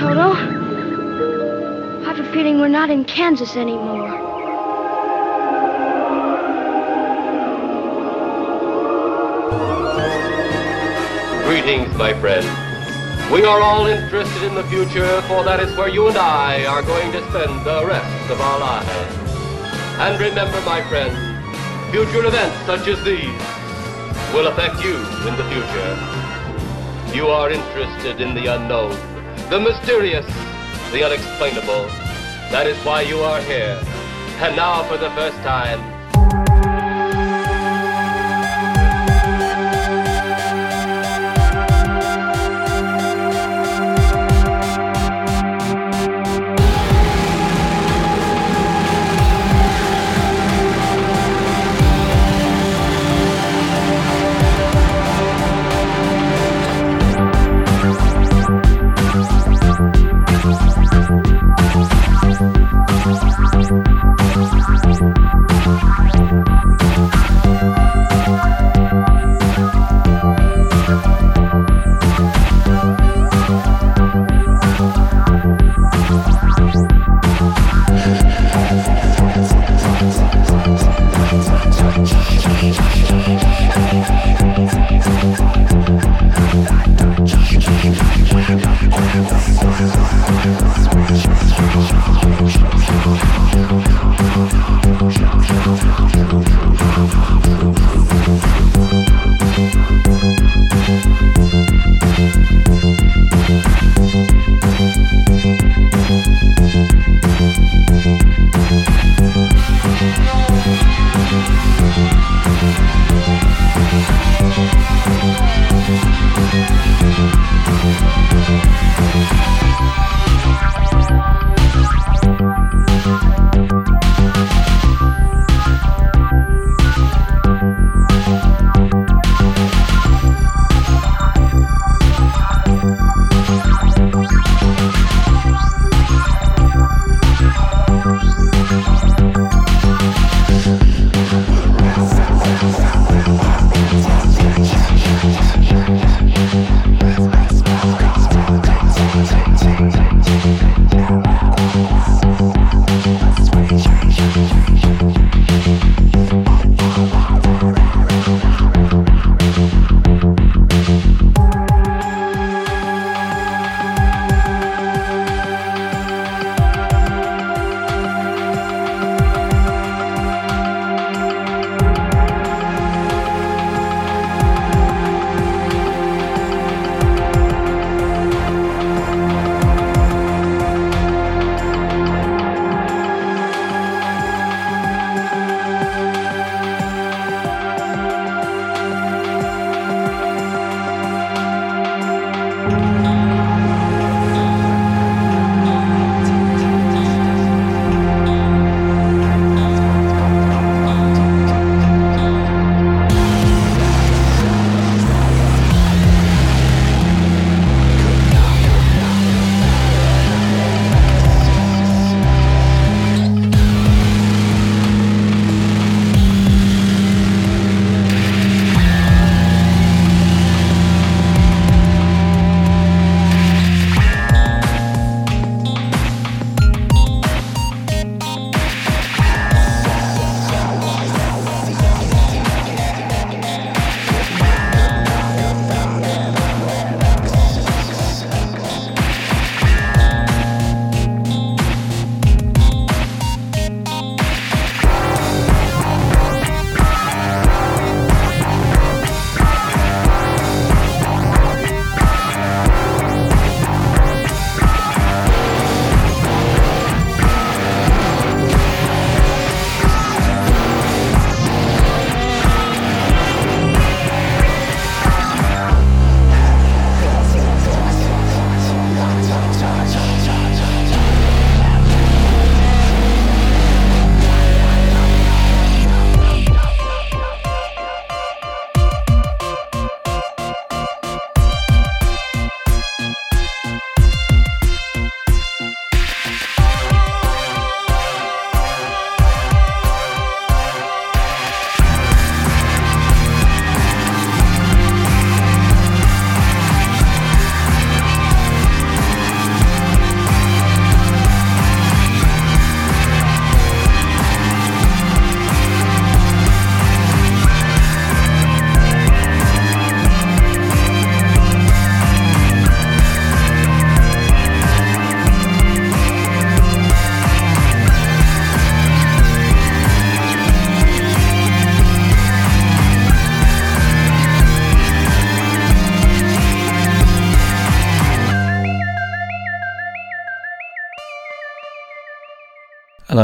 Toto. I have a feeling we're not in Kansas anymore. Greetings, my friend. We are all interested in the future, for that is where you and I are going to spend the rest of our lives. And remember, my friend, future events such as these will affect you in the future. You are interested in the unknown, the mysterious, the unexplainable. That is why you are here. And now, for the first time,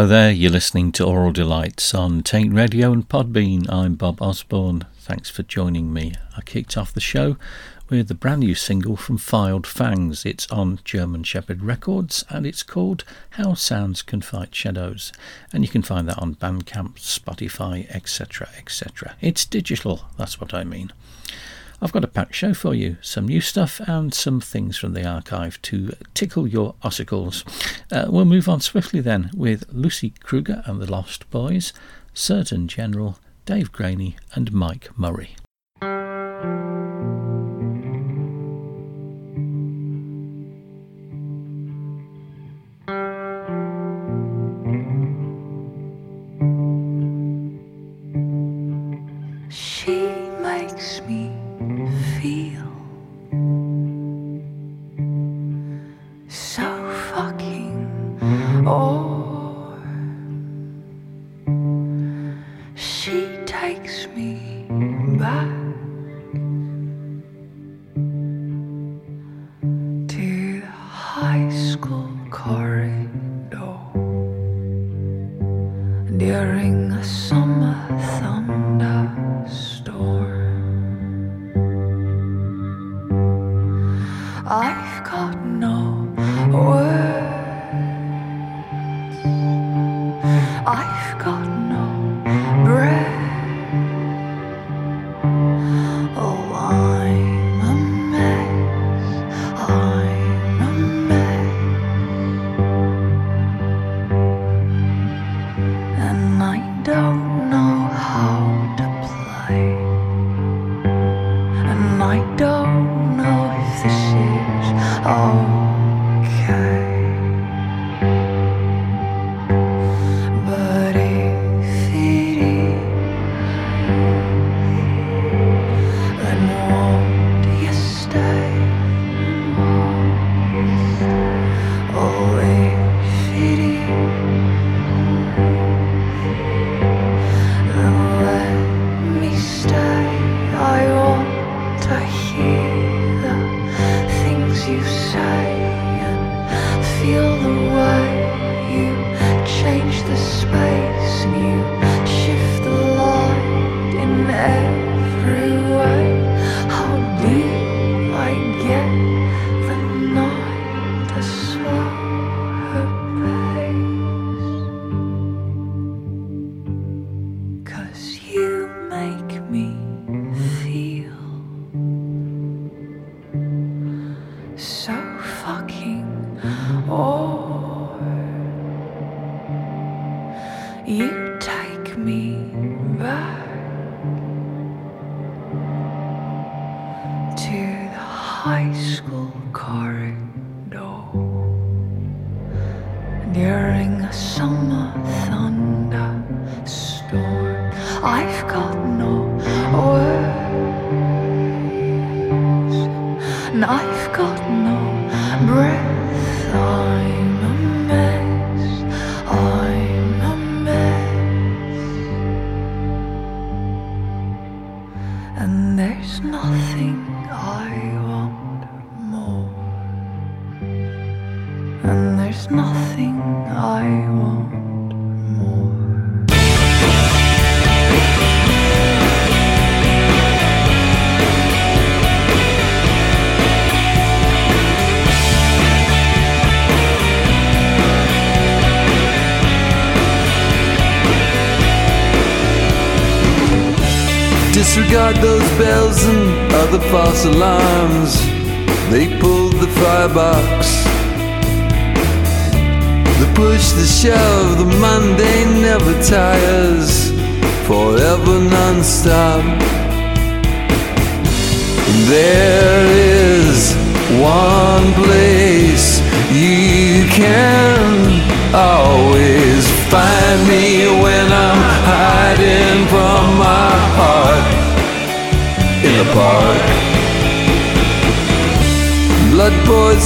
There, you're listening to Oral Delights on Taint Radio and Podbean. I'm Bob Osborne. Thanks for joining me. I kicked off the show with a brand new single from Filed Fangs. It's on German Shepherd Records and it's called How Sounds Can Fight Shadows. And you can find that on Bandcamp, Spotify, etc. etc. It's digital, that's what I mean. I've got a packed show for you some new stuff and some things from the archive to tickle your ossicles. Uh, we'll move on swiftly then with Lucy Kruger and the Lost Boys, Surgeon General, Dave Graney, and Mike Murray. False alarms. They pulled the firebox. The push, the shove, the mundane never tires.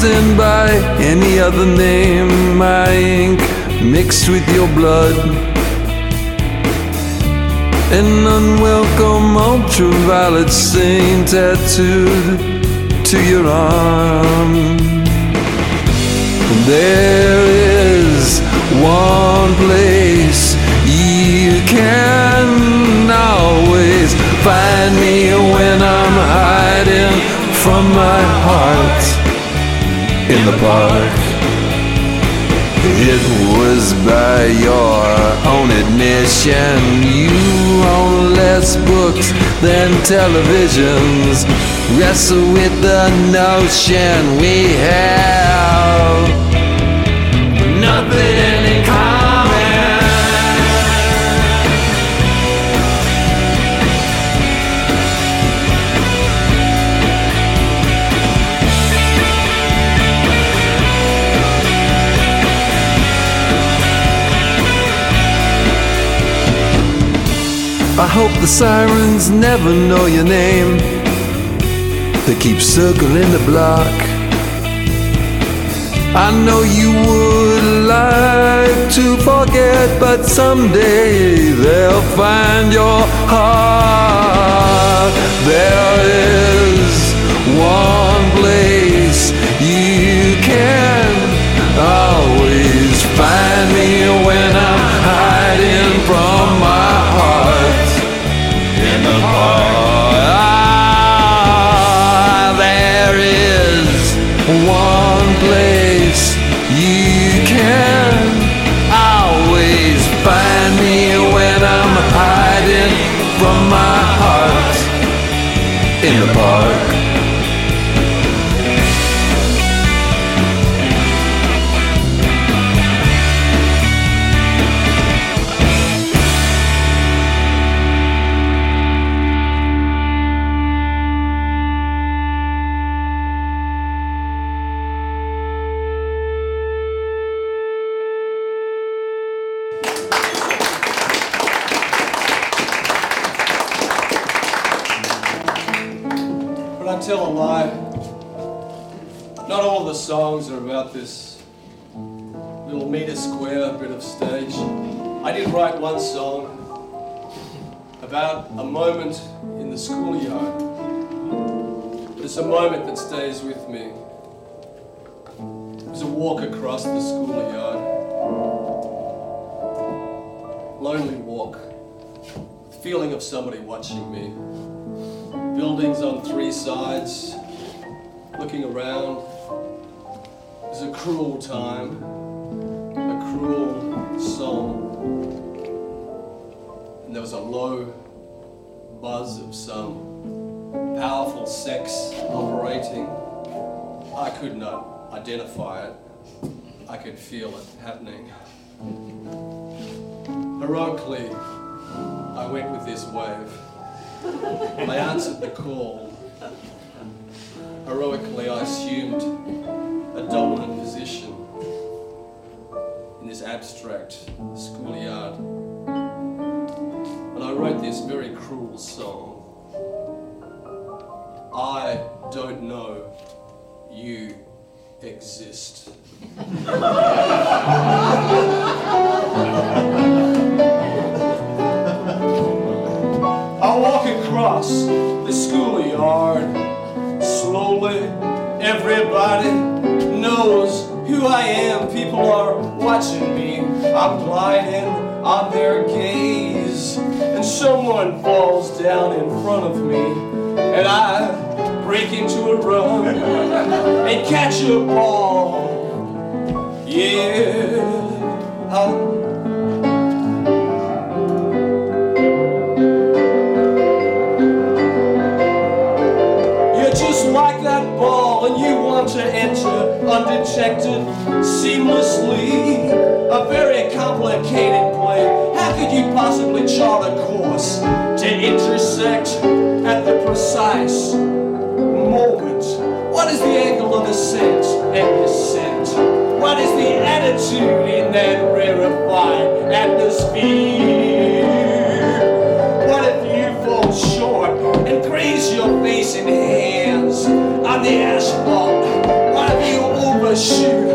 Poison by any other name, my ink mixed with your blood. An unwelcome ultraviolet stain tattooed to your arm. There is one place you can always find me when I'm hiding from my heart in the park. It was by your own admission. You own less books than televisions. Wrestle with the notion we have I hope the sirens never know your name. They keep circling the block. I know you would like to forget, but someday they'll find your heart. Identify it. I could feel it happening. Heroically, I went with this wave. I answered the call. Heroically, I assumed a dominant position in this abstract schoolyard. And I wrote this very cruel song. I don't know you exist. I walk across the schoolyard slowly. Everybody knows who I am. People are watching me. I'm gliding on their gaze. And someone falls down in front of me. And I break into a run and catch a ball. Yeah. I- You're just like that ball and you want to enter undetected seamlessly. A very complicated play. How could you possibly chart a course to intersect at the precise moment? What is the angle of ascent and descent? What is the attitude in that rarefied atmosphere? What if you fall short and graze your face and hands on the asphalt? What if you overshoot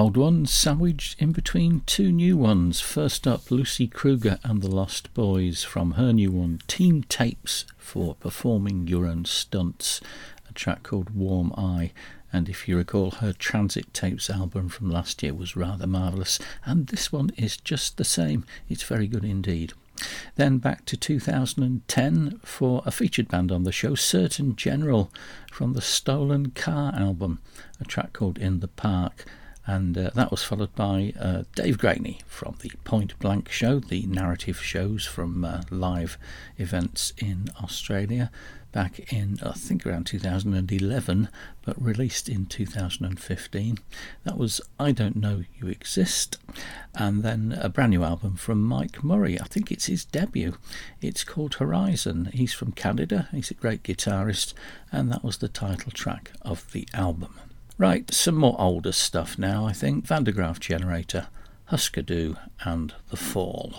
old ones sandwiched in between two new ones. First up, Lucy Kruger and the Lost Boys from her new one, Teenage Tapes for Performing Your Own Stunts, a track called Warm Eye. And if you recall, her Transit Tapes album from last year was rather marvellous, and this one is just the same. It's very good indeed. Then back to 2010 for a featured band on the show, Surgeon General, from the Stolen Car album, a track called In the Park. And uh, that was followed by uh, Dave Graney from the Point Blank Show, the narrative shows from uh, live events in Australia back in, I think, around 2011, but released in 2015. That was I Don't Know You Exist, and then a brand new album from Mike Murray. I think it's his debut. It's called Horizon. He's from Canada, he's a great guitarist, and that was the title track of the album. Right, some more older stuff now, I think. Van der Graaf Generator, Husker Du, and The Fall.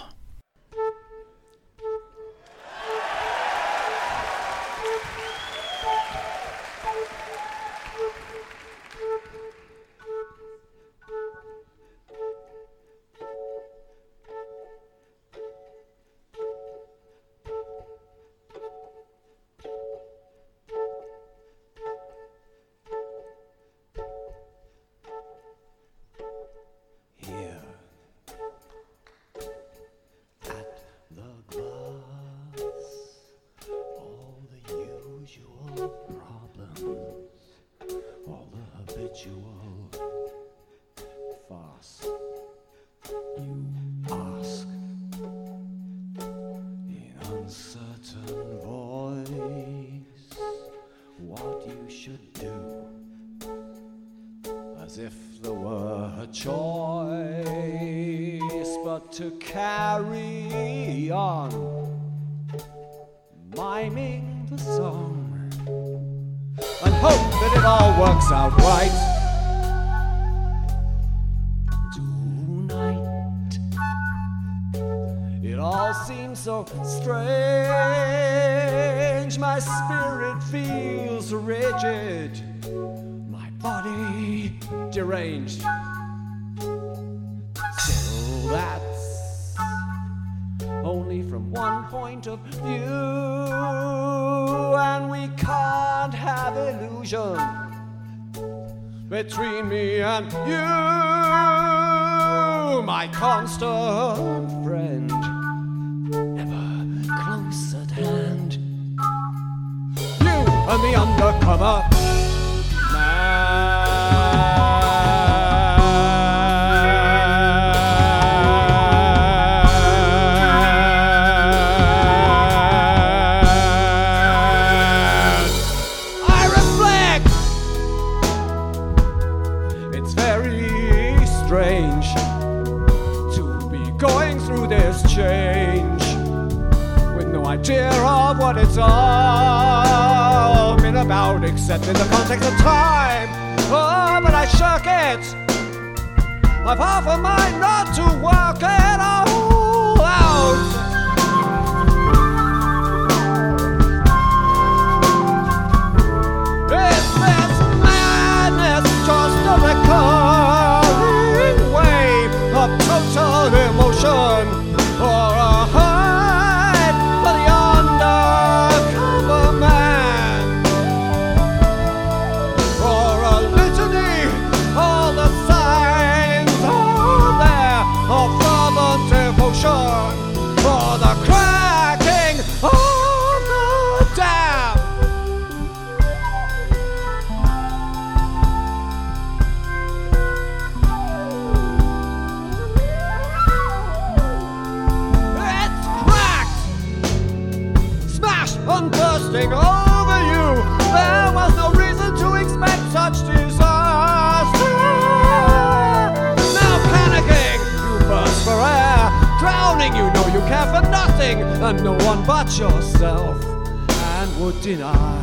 deny.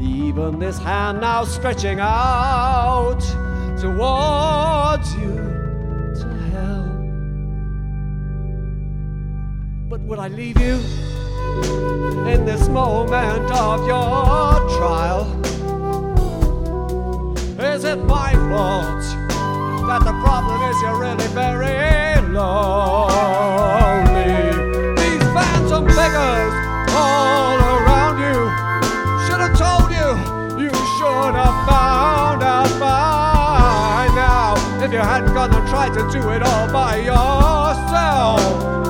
Even this hand now stretching out towards you to hell. But would I leave you in this moment of your trial? Is it my fault that the problem is you're really very lonely? These phantom beggars all found out by now if you hadn't gone and tried to do it all by yourself.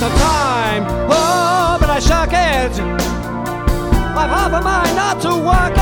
length of time. Oh, but I sure it. I've half a mind not to work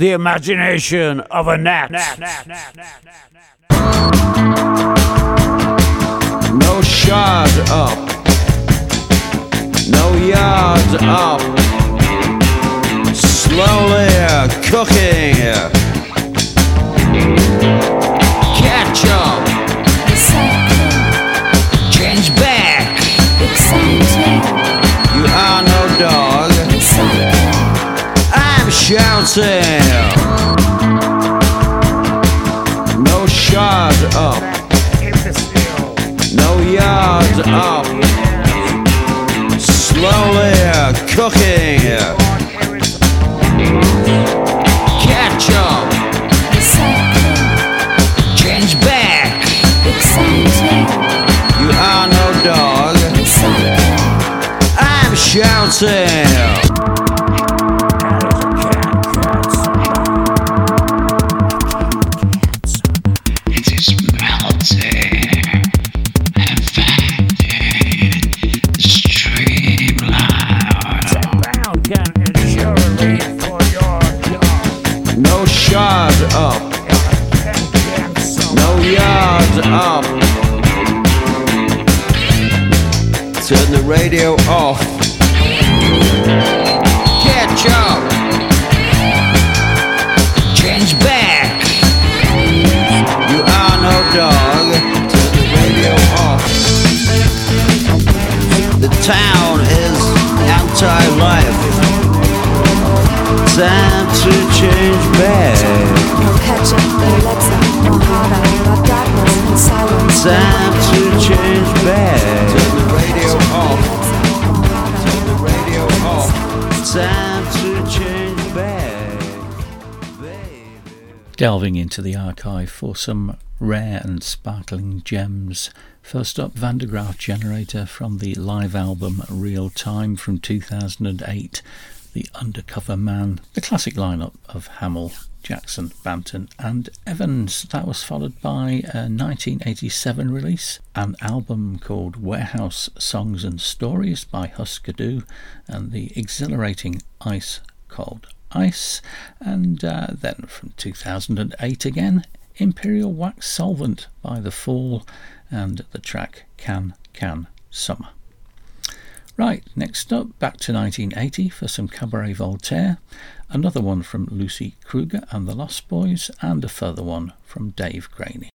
the imagination of a gnat. No shard up. No yard up. Slowly cooking. Catch up. Change back. Shouting. No shard up. No yard up. Slowly cooking. Into the archive for some rare and sparkling gems. First up, Van der Graaf Generator from the live album Real Time from 2008. The Undercover Man, the classic lineup of Hamill, Jackson, Banton, and Evans. That was followed by a 1987 release, an album called Warehouse Songs and Stories by Husker Du, and the exhilarating Ice Cold Ice, and uh, then from 2008 again, Imperial Wax Solvent by The Fall, and the track Can Can Summer. Right, next up, back to 1980 for some Cabaret Voltaire, another one from Lucy Kruger and the Lost Boys, and a further one from Dave Graney.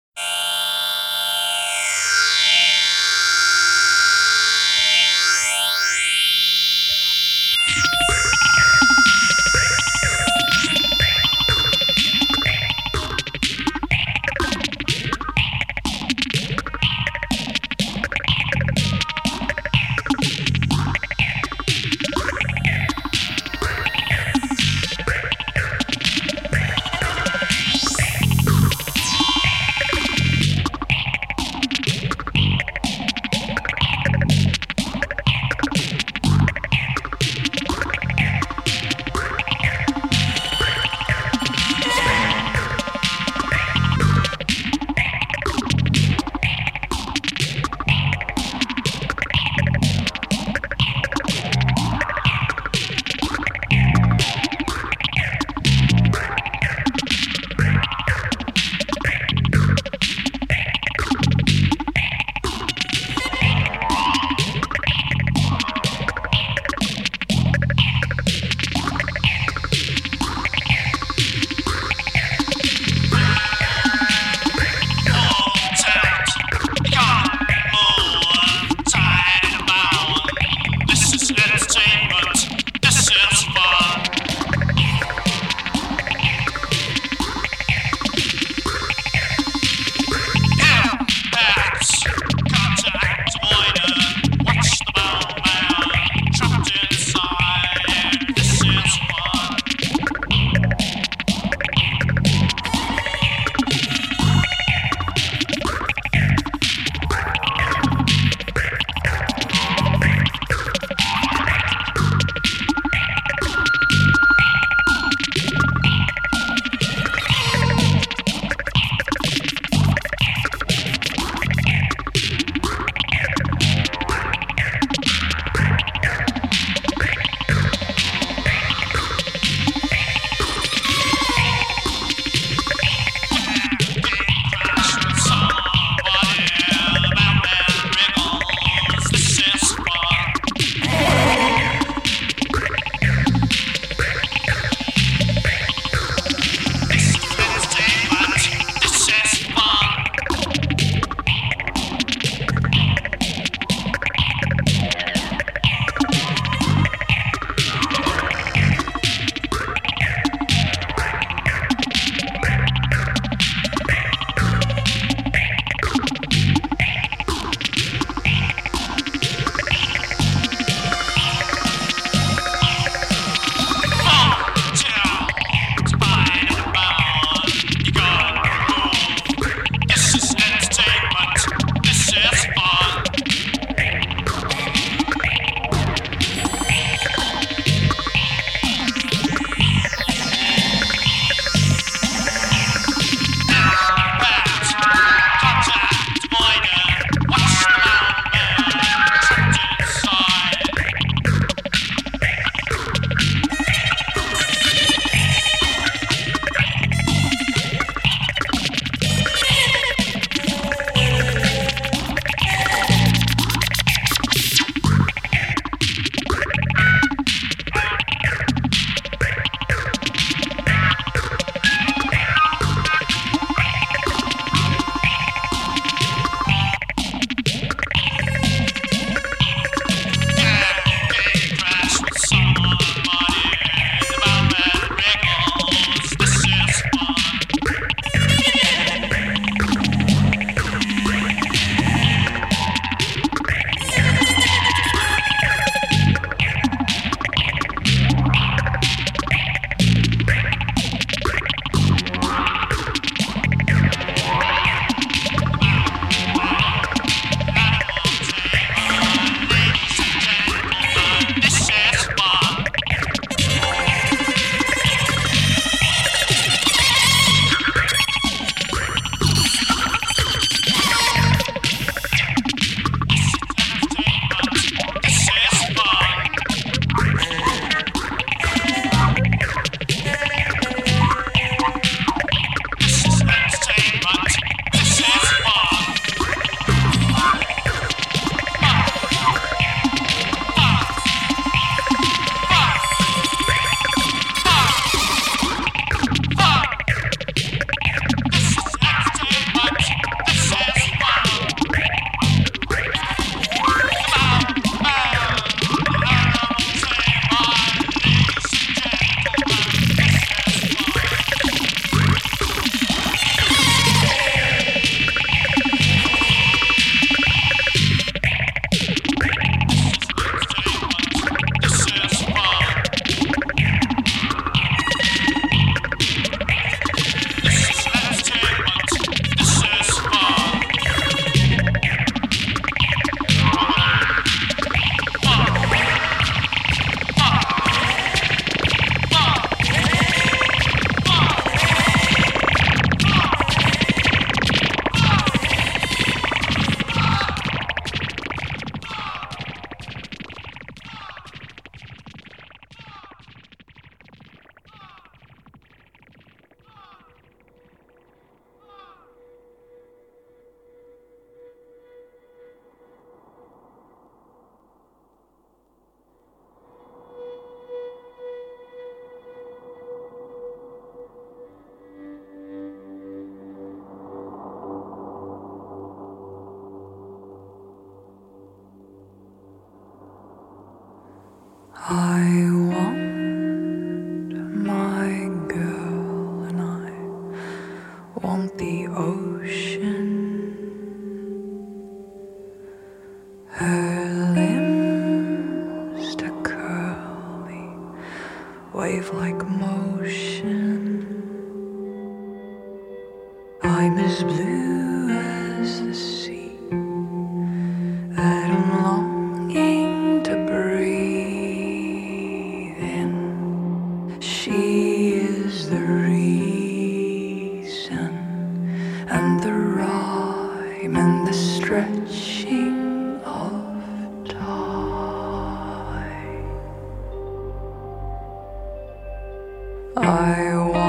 I want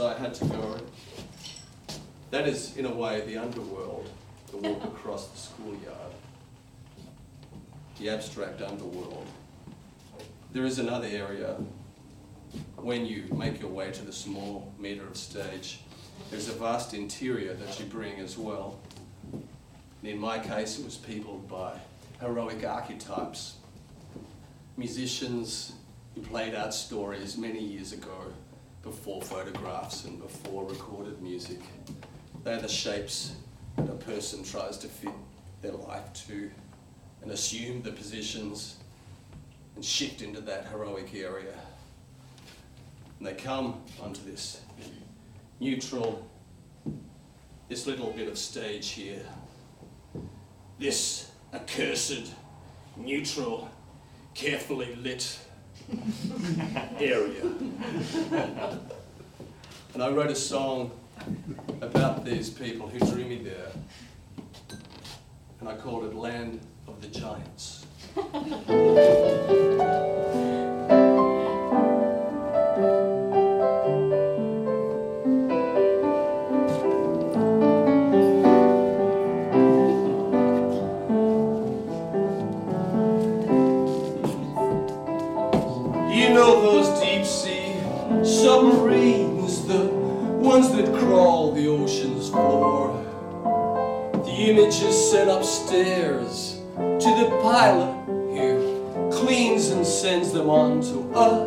else I had to go. That is, in a way, the underworld, the walk across the schoolyard, the abstract underworld. There is another area when you make your way to the small meter of stage. There's a vast interior that you bring as well. In my case, it was peopled by heroic archetypes musicians who played out stories many years ago before photographs and before recorded music. They're the shapes that a person tries to fit their life to and assume the positions and shift into that heroic area. And they come onto this neutral, this little bit of stage here, this accursed, neutral, carefully lit area. and I wrote a song about these people who drew me there. And I called it Land of the Giants. sends them on to us.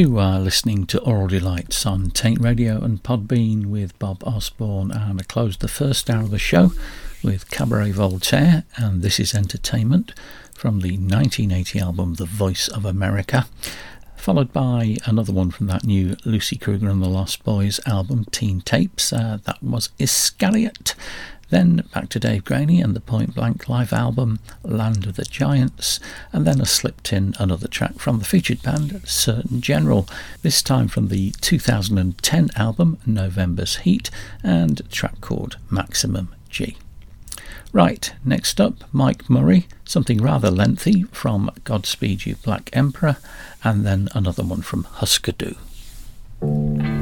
You are listening to Oral Delights on Taint Radio and Podbean with Bob Osborne, and I closed the first hour of the show with Cabaret Voltaire, and This is Entertainment from the 1980 album The Voice of America, followed by another one from that new Lucy Kruger and the Lost Boys album, Teenage Tapes. Uh, that was Iscariot. Then back to Dave Graney and the Point Blank live album Land of the Giants, and then I slipped in another track from the featured band Surgeon General, this time from the 2010 album November's Heat, and track called Maximum G. Right, next up, Mike Murray, something rather lengthy from Godspeed You Black Emperor, and then another one from Husker Du.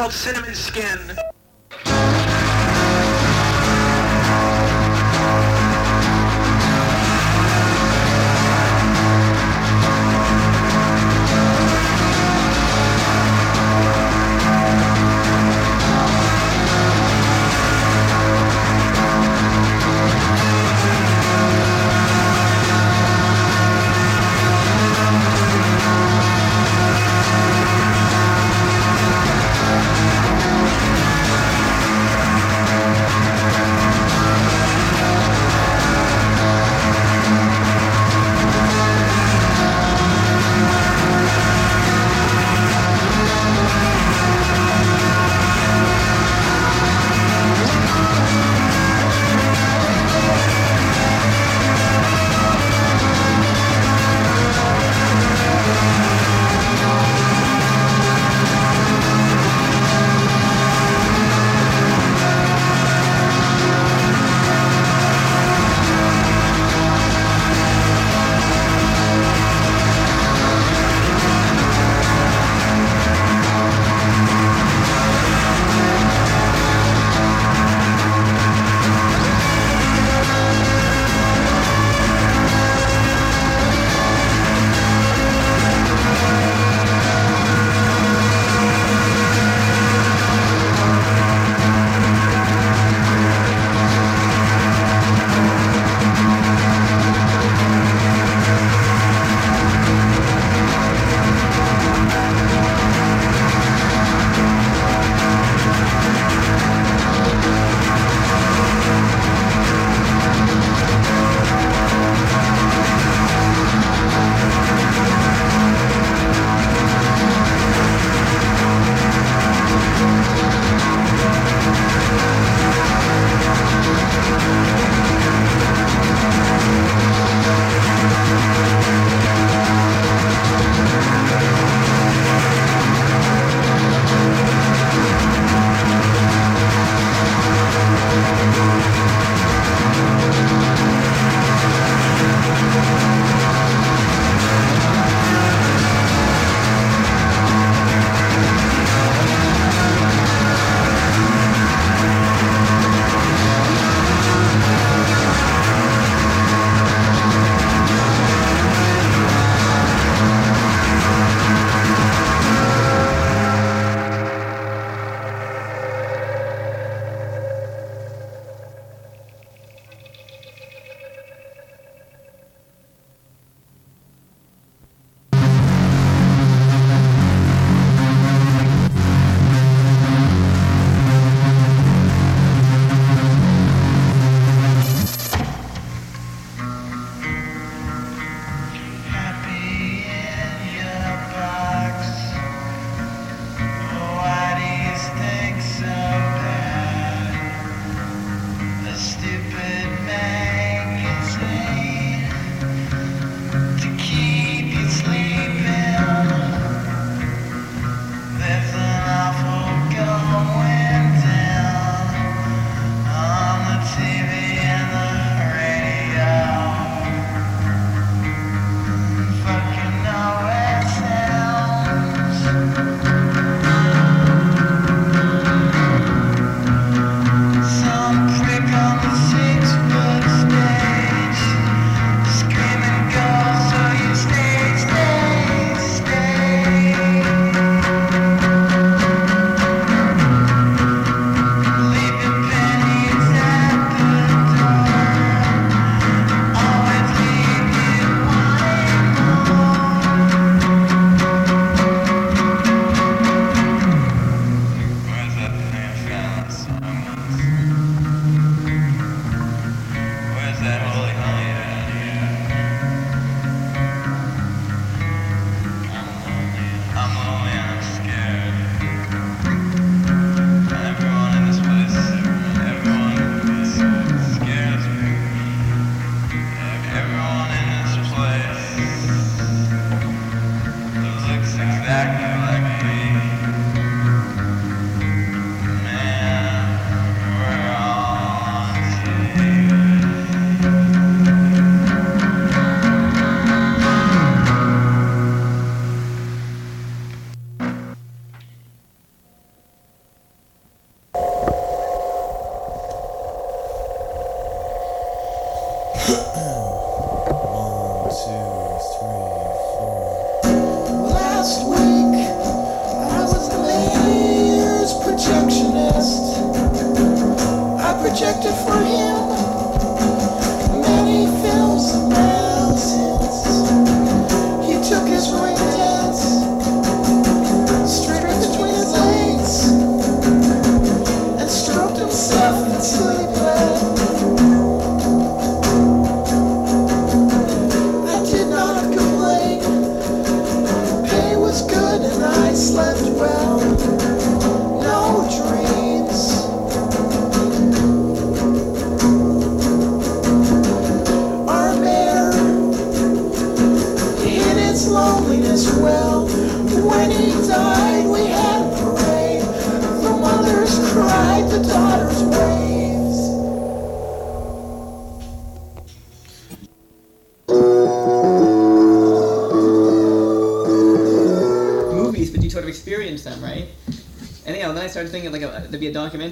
Called Cinnamon Skin.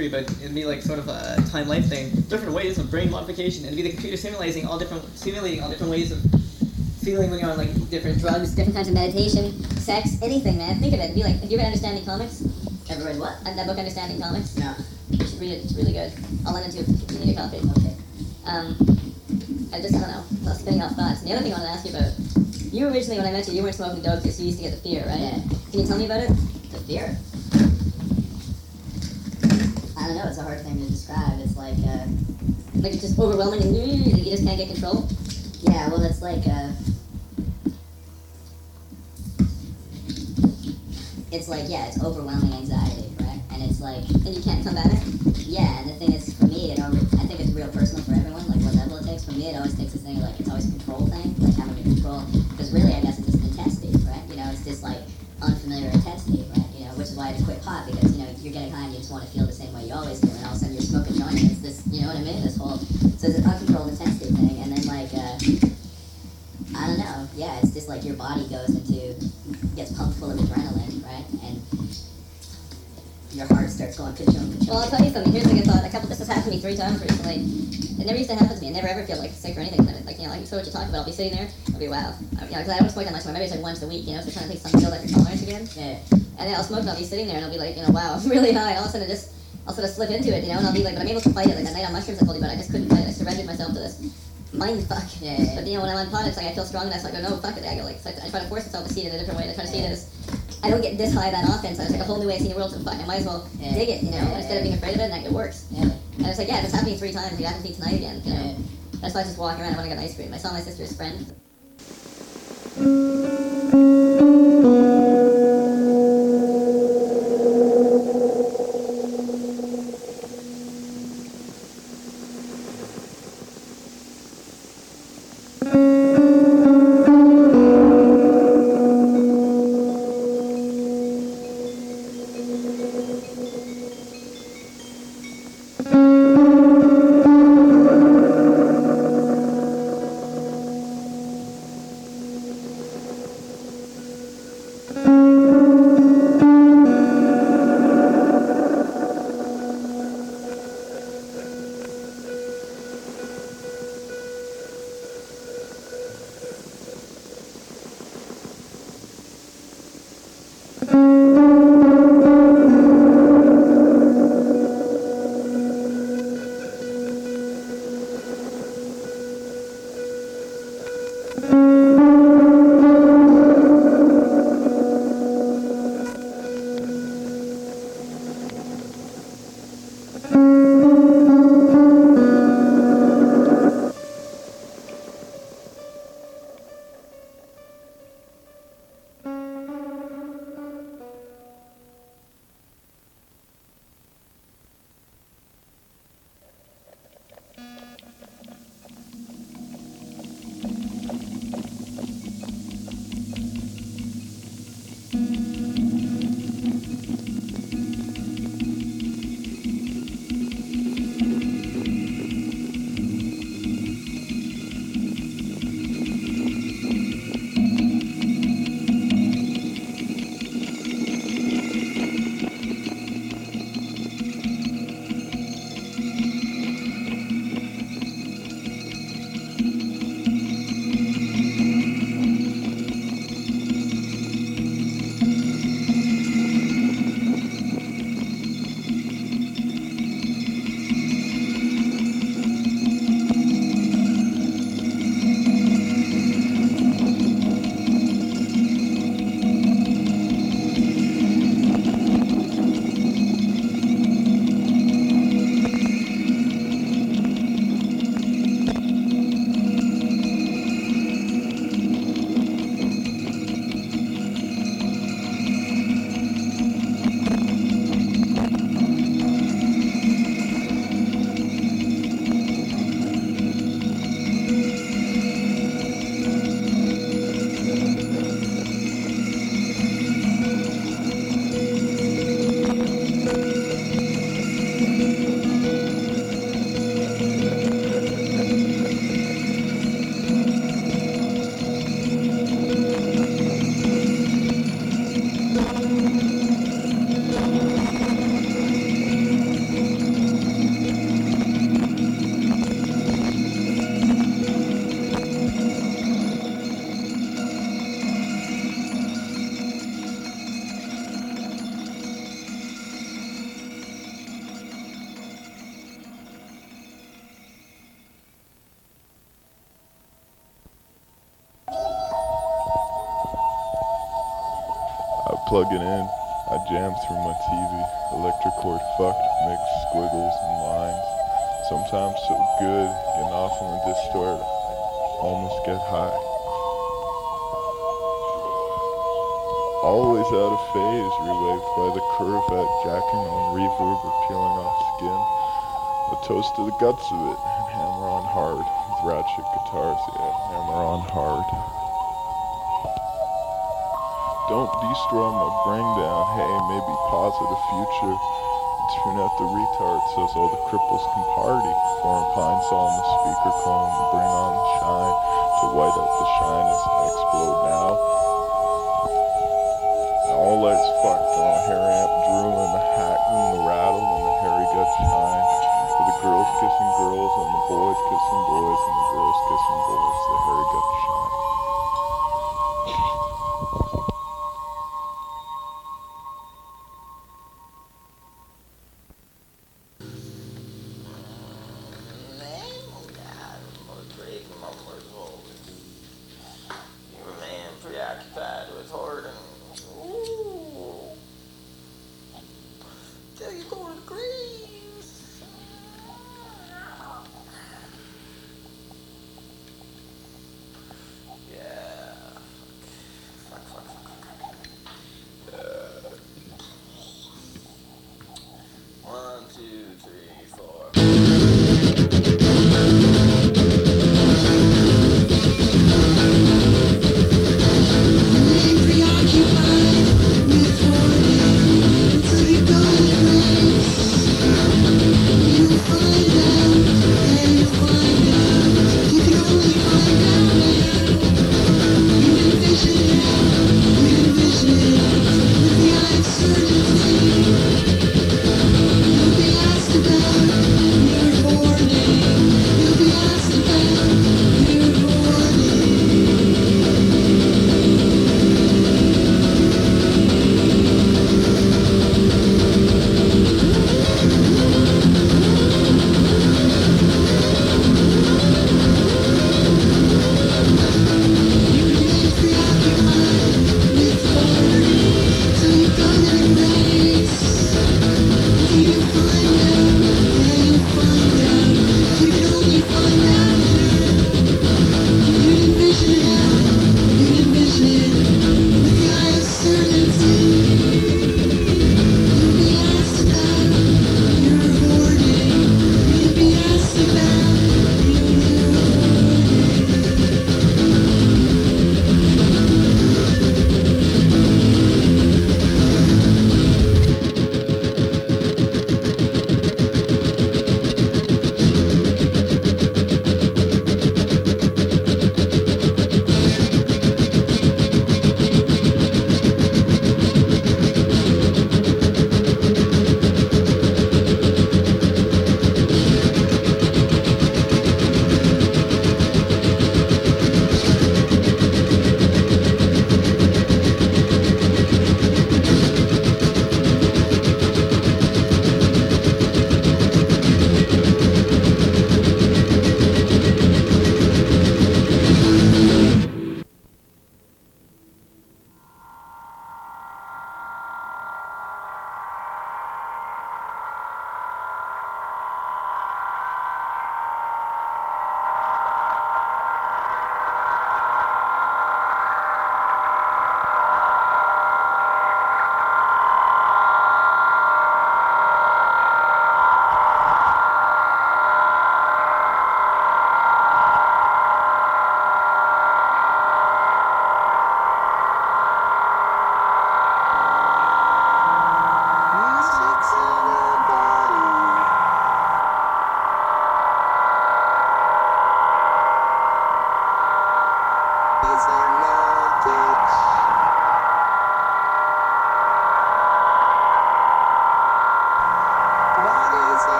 There'd be a documentary, but it'd be like sort of a time life thing, different ways of brain modification, and it'd be the computer simulating all different, simulating all different ways of feeling when you're on like different drugs, different kinds of meditation, sex, anything, man. Think of it. It'd be like, have you read Understanding Comics? Ever read what? Uh, that book, Understanding Comics? No. You should read it. It's really good. I'll lend it to you if you need a copy. Okay. Um, I just, I don't know. I was spinning off thoughts. And the other thing I wanted to ask you about, you originally, when I met you, you weren't smoking dope because you used to get the fear, right? Yeah. Can you tell me about it? The fear? I don't know, it's a hard thing to describe. It's like, uh, Like it's just overwhelming and you just can't get control? Sitting there. I'll be wow. I, you know, because I don't smoke that much. So maybe it's like once a week. You know, so trying to take something to build up your tolerance again. Yeah. And then I'll smoke and I'll be sitting there and I'll be like, you know, wow, I'm really high. And all of a sudden, it just I'll sort of slip into it, you know, and I'll be like, but I'm able to fight it. Like that night on mushrooms, I told you about. I just couldn't fight it. I surrendered myself to this mind fuck. Yeah, yeah, yeah. But you know, when I'm on pot, it's like I feel strong enough. So I go, no, fuck it. I go like, so I try to force myself to see it in a different way. I try to see it as I don't get this high that often, so it's like a whole new way of seeing the world. So fuck, I might as well dig it, you know, instead of being afraid of it, and it works. Yeah. And it's like, yeah, this happened three times. It happened to me tonight again. You know, Yeah. That's why I just walking around. I want to get an ice cream. I saw my sister's friend. Fucked, mixed squiggles and lines. Sometimes so good, getting off on the distort. Almost get high. Always out of phase, relieved by the curve at jacking on reverb or peeling off skin. A toast to the guts of it, and hammer on hard. With ratchet guitars, yeah, hammer on hard. Don't destroy my brain down, hey, maybe positive future. Tune out the retard so all the cripples can party. Foreign pine saw on the speaker cone, bring on the shine to white out the shine as I explode now.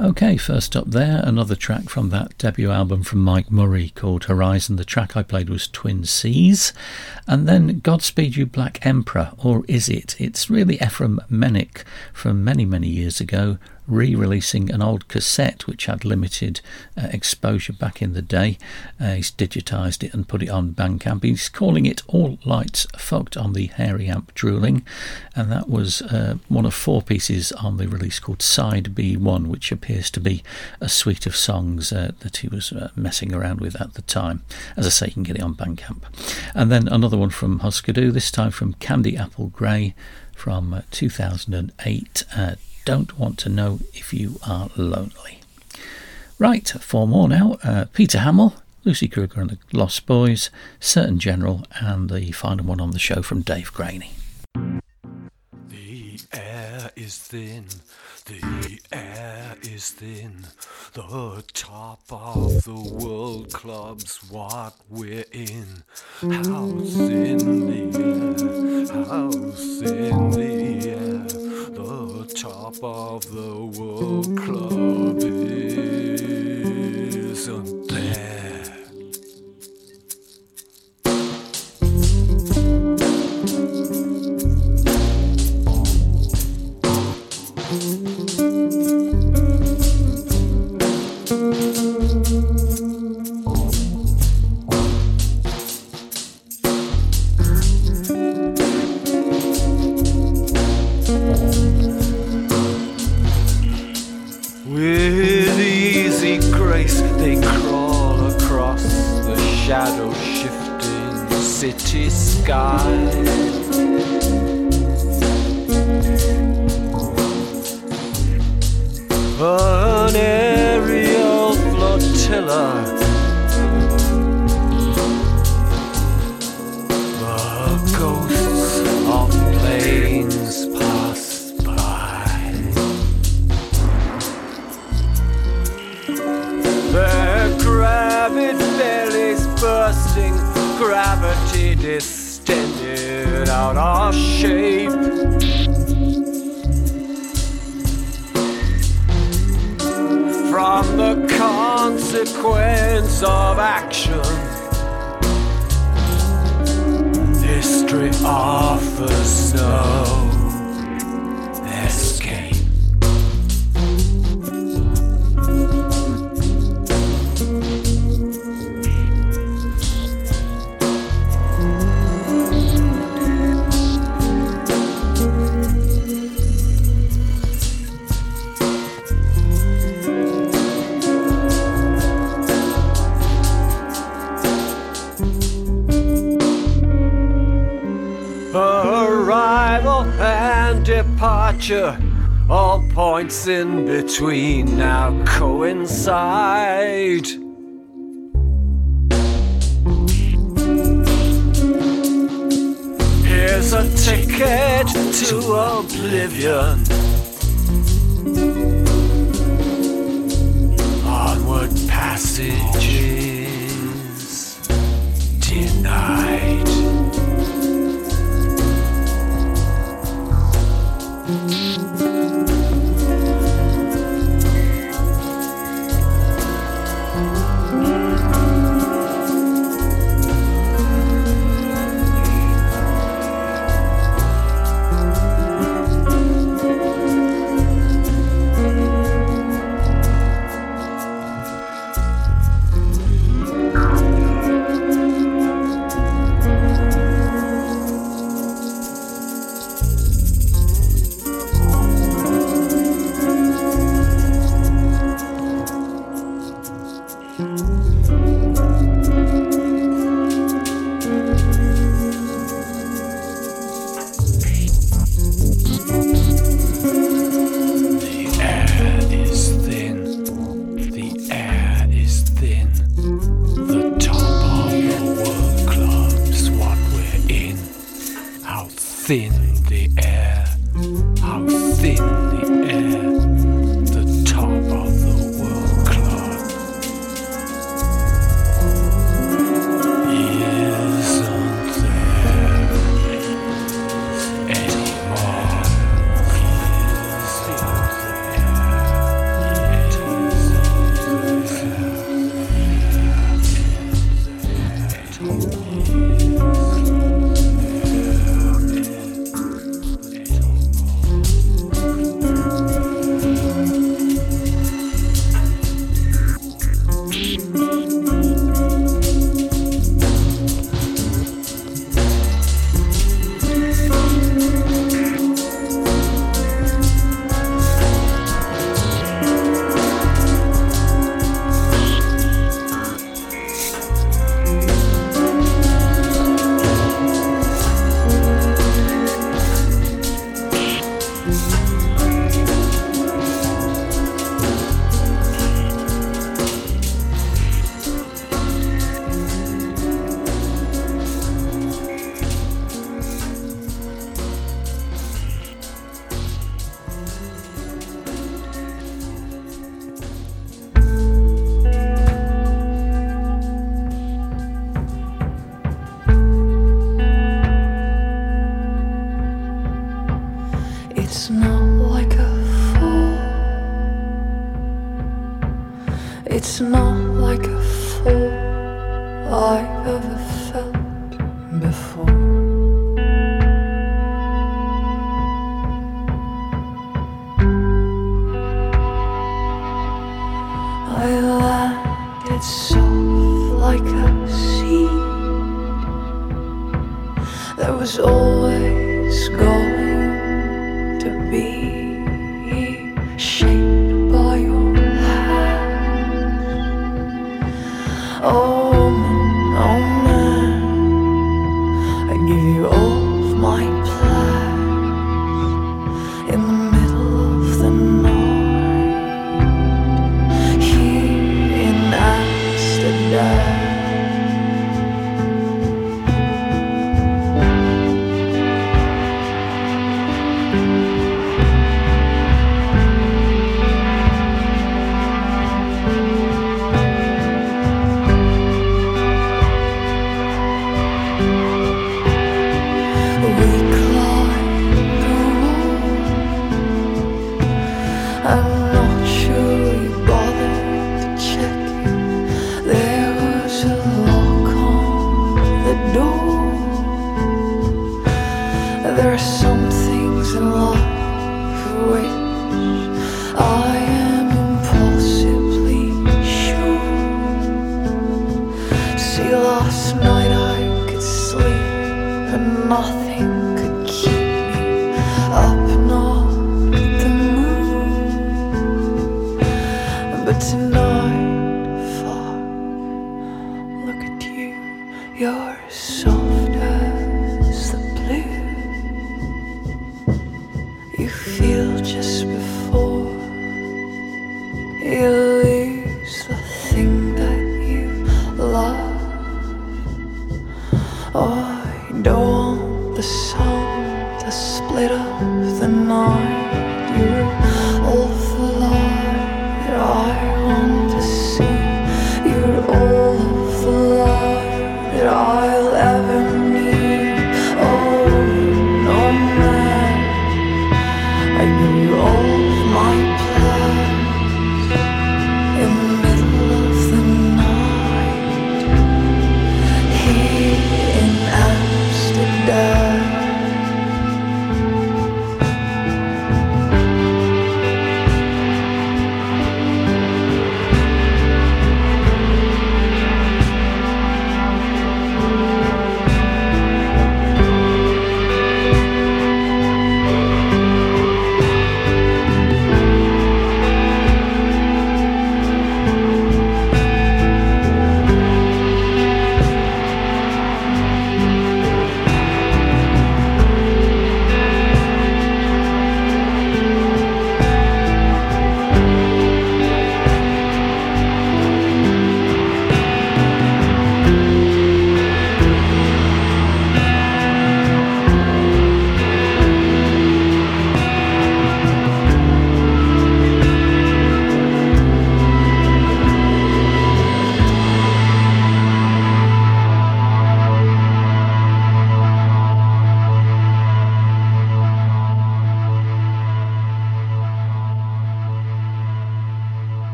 Okay, first up there, another track from that debut album from Mike Murray called Horizon. The track I played was Twin Seas. And then Godspeed You Black Emperor, or is it? It's really Efrim Menuck from many, many years ago, re releasing an old cassette which had limited uh, exposure back in the day. Uh, he's digitised it and put it on Bandcamp. He's calling it All Lights Fucked on the Hairy Amp Drooling, and that was uh, one of four pieces on the release called Side B1, which appears to be a suite of songs uh, that he was uh, messing around with at the time. As I say, you can get it on Bandcamp. And then another one from Husker Du, this time from Candy Apple Grey from uh, 2008 don't want to know if you are lonely. Right, four more now. Uh, Peter Hammill, Lucy Kruger and the Lost Boys, Surgeon General, and the final one on the show from Dave Graney. The air is thin, the air is thin. The top of the world club's what we're in. How thin the air, how thin the air. Top of the world club isn't there. With shadow shifting city sky. An aerial flotilla. Bursting, gravity distended out of shape. From the consequence of action, history offers no departure, all points in between now coincide. Here's a ticket to oblivion. Onward passage and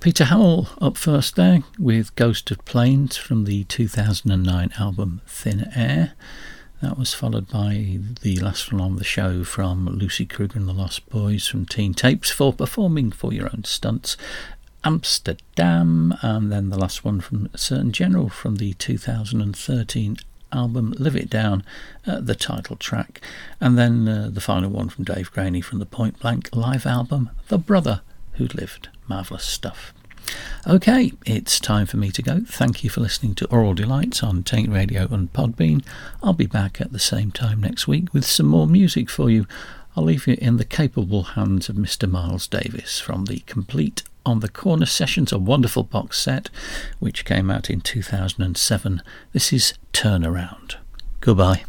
Peter Hammill up first there with Ghost of Planes from the 2009 album Thin Air. That was followed by the last one on the show from Lucy Kruger and the Lost Boys from Teenage Tapes for performing for your own stunts. Amsterdam, and then the last one from Surgeon General from the 2013 album Live It Down, uh, the title track, and then uh, the final one from Dave Graney from the Point Blank live album The Brother Who Lived marvellous stuff. Okay, it's time for me to go. Thank you for listening to Oral Delights on Taint Radio and Podbean. I'll be back at the same time next week with some more music for you. I'll leave you in the capable hands of Mr. Miles Davis from the Complete on the Corner Sessions, a wonderful box set which came out in 2007. This is Turnaround. Goodbye.